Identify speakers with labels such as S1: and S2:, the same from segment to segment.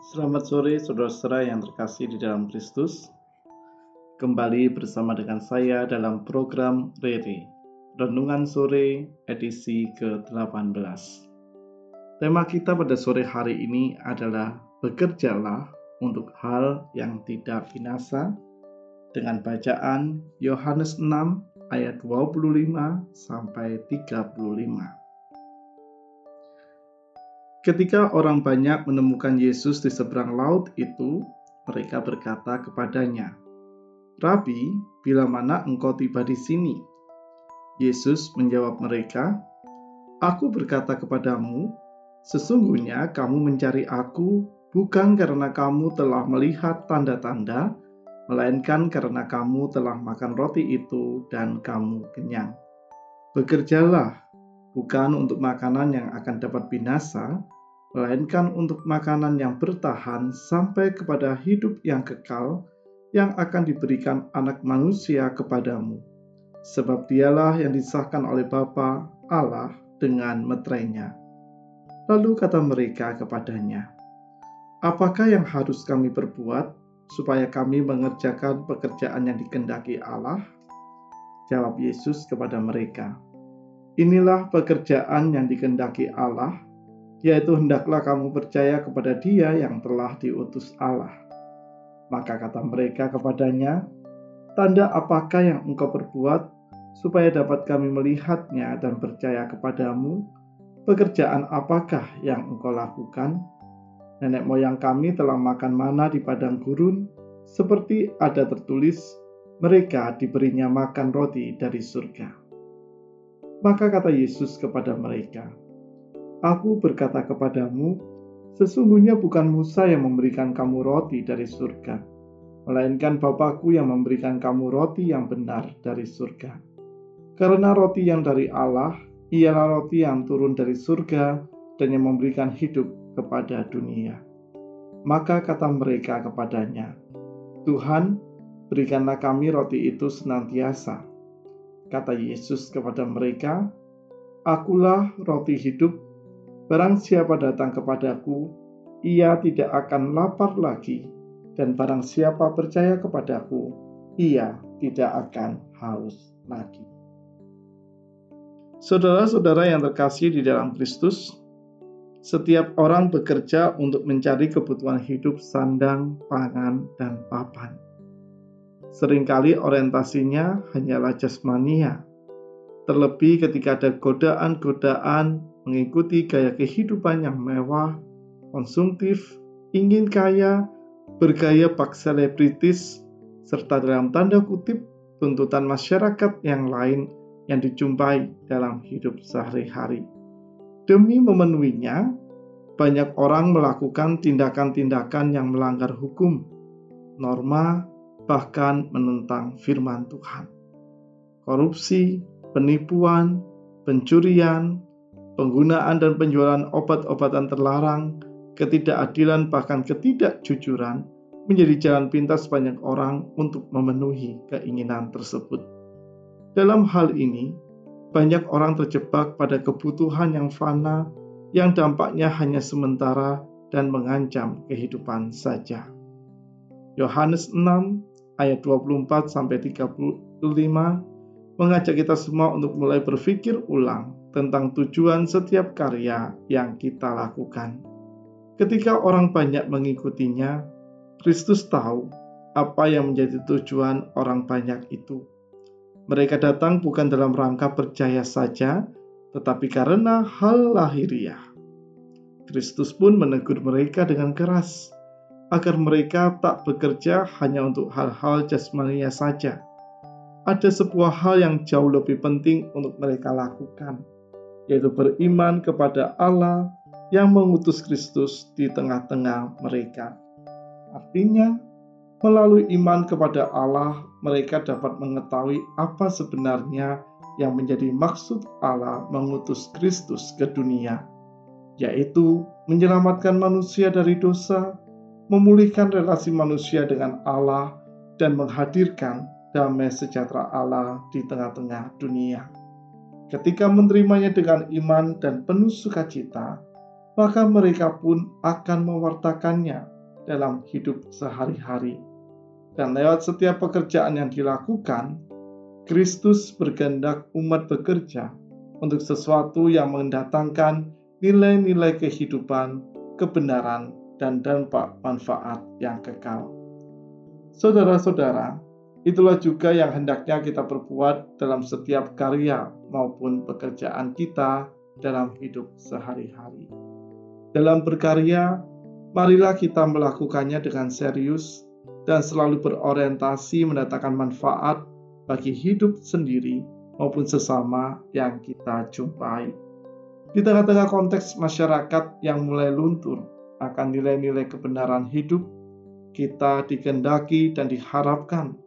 S1: Selamat sore saudara-saudara yang terkasih di dalam Kristus. Kembali bersama dengan saya dalam program Rere, Renungan Sore edisi ke-18. Tema kita pada sore hari ini adalah Bekerjalah untuk hal yang tidak binasa dengan bacaan Yohanes 6 ayat 25 sampai 35. Ketika orang banyak menemukan Yesus di seberang laut itu, mereka berkata kepadanya, "Rabi, bila mana engkau tiba di sini?" Yesus menjawab mereka, "Aku berkata kepadamu, sesungguhnya kamu mencari Aku bukan karena kamu telah melihat tanda-tanda, melainkan karena kamu telah makan roti itu dan kamu kenyang. Bekerjalah bukan untuk makanan yang akan dapat binasa, melainkan untuk makanan yang bertahan sampai kepada hidup yang kekal yang akan diberikan anak manusia kepadamu. Sebab dialah yang disahkan oleh Bapa Allah dengan meterainya. Lalu kata mereka kepadanya, Apakah yang harus kami perbuat supaya kami mengerjakan pekerjaan yang dikendaki Allah? Jawab Yesus kepada mereka, Inilah pekerjaan yang dikendaki Allah, yaitu hendaklah kamu percaya kepada Dia yang telah diutus Allah. Maka kata mereka kepadanya, "Tanda apakah yang engkau perbuat supaya dapat kami melihatnya dan percaya kepadamu? Pekerjaan apakah yang engkau lakukan? Nenek moyang kami telah makan mana di padang gurun, seperti ada tertulis, mereka diberinya makan roti dari surga." Maka kata Yesus kepada mereka, Aku berkata kepadamu, sesungguhnya bukan Musa yang memberikan kamu roti dari surga, melainkan Bapakku yang memberikan kamu roti yang benar dari surga. Karena roti yang dari Allah ialah roti yang turun dari surga dan yang memberikan hidup kepada dunia. Maka kata mereka kepadanya, Tuhan, berikanlah kami roti itu senantiasa Kata Yesus kepada mereka, Akulah roti hidup, barang siapa datang kepadaku, ia tidak akan lapar lagi, dan barang siapa percaya kepadaku, ia tidak akan haus lagi. Saudara-saudara yang terkasih di dalam Kristus, setiap orang bekerja untuk mencari kebutuhan hidup sandang, pangan, dan papan. Seringkali orientasinya hanyalah jasmania. Terlebih ketika ada godaan-godaan mengikuti gaya kehidupan yang mewah, konsumtif, ingin kaya, bergaya bak selebritis, serta dalam tanda kutip tuntutan masyarakat yang lain yang dijumpai dalam hidup sehari-hari. Demi memenuhinya, banyak orang melakukan tindakan-tindakan yang melanggar hukum, norma, bahkan menentang firman Tuhan. Korupsi, penipuan, pencurian, penggunaan dan penjualan obat-obatan terlarang, ketidakadilan, bahkan ketidakjujuran menjadi jalan pintas banyak orang untuk memenuhi keinginan tersebut. Dalam hal ini, banyak orang terjebak pada kebutuhan yang fana yang dampaknya hanya sementara dan mengancam kehidupan saja. Yohanes 6 ayat 24 sampai 35 mengajak kita semua untuk mulai berpikir ulang tentang tujuan setiap karya yang kita lakukan. Ketika orang banyak mengikutinya, Kristus tahu apa yang menjadi tujuan orang banyak itu. Mereka datang bukan dalam rangka percaya saja, tetapi karena hal lahiriah. Kristus pun menegur mereka dengan keras agar mereka tak bekerja hanya untuk hal-hal jasmania saja. Ada sebuah hal yang jauh lebih penting untuk mereka lakukan, yaitu beriman kepada Allah yang mengutus Kristus di tengah-tengah mereka. Artinya, melalui iman kepada Allah, mereka dapat mengetahui apa sebenarnya yang menjadi maksud Allah mengutus Kristus ke dunia, yaitu menyelamatkan manusia dari dosa memulihkan relasi manusia dengan Allah, dan menghadirkan damai sejahtera Allah di tengah-tengah dunia. Ketika menerimanya dengan iman dan penuh sukacita, maka mereka pun akan mewartakannya dalam hidup sehari-hari. Dan lewat setiap pekerjaan yang dilakukan, Kristus berkehendak umat bekerja untuk sesuatu yang mendatangkan nilai-nilai kehidupan, kebenaran, dan dampak manfaat yang kekal. Saudara-saudara, itulah juga yang hendaknya kita perbuat dalam setiap karya maupun pekerjaan kita dalam hidup sehari-hari. Dalam berkarya, marilah kita melakukannya dengan serius dan selalu berorientasi mendatangkan manfaat bagi hidup sendiri maupun sesama yang kita jumpai. Di tengah-tengah konteks masyarakat yang mulai luntur akan nilai-nilai kebenaran hidup, kita dikendaki dan diharapkan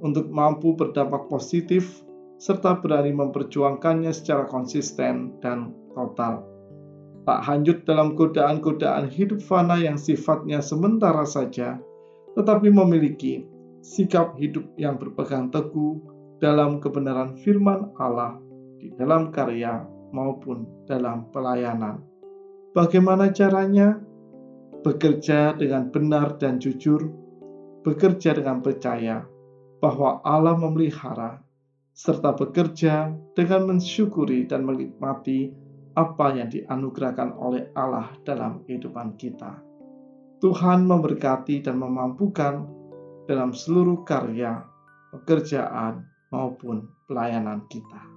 S1: untuk mampu berdampak positif serta berani memperjuangkannya secara konsisten dan total tak hanyut dalam godaan-godaan hidup fana yang sifatnya sementara saja, tetapi memiliki sikap hidup yang berpegang teguh dalam kebenaran firman Allah di dalam karya maupun dalam pelayanan. Bagaimana caranya? Bekerja dengan benar dan jujur, bekerja dengan percaya bahwa Allah memelihara, serta bekerja dengan mensyukuri dan menikmati apa yang dianugerahkan oleh Allah dalam kehidupan kita. Tuhan memberkati dan memampukan dalam seluruh karya, pekerjaan, maupun pelayanan kita.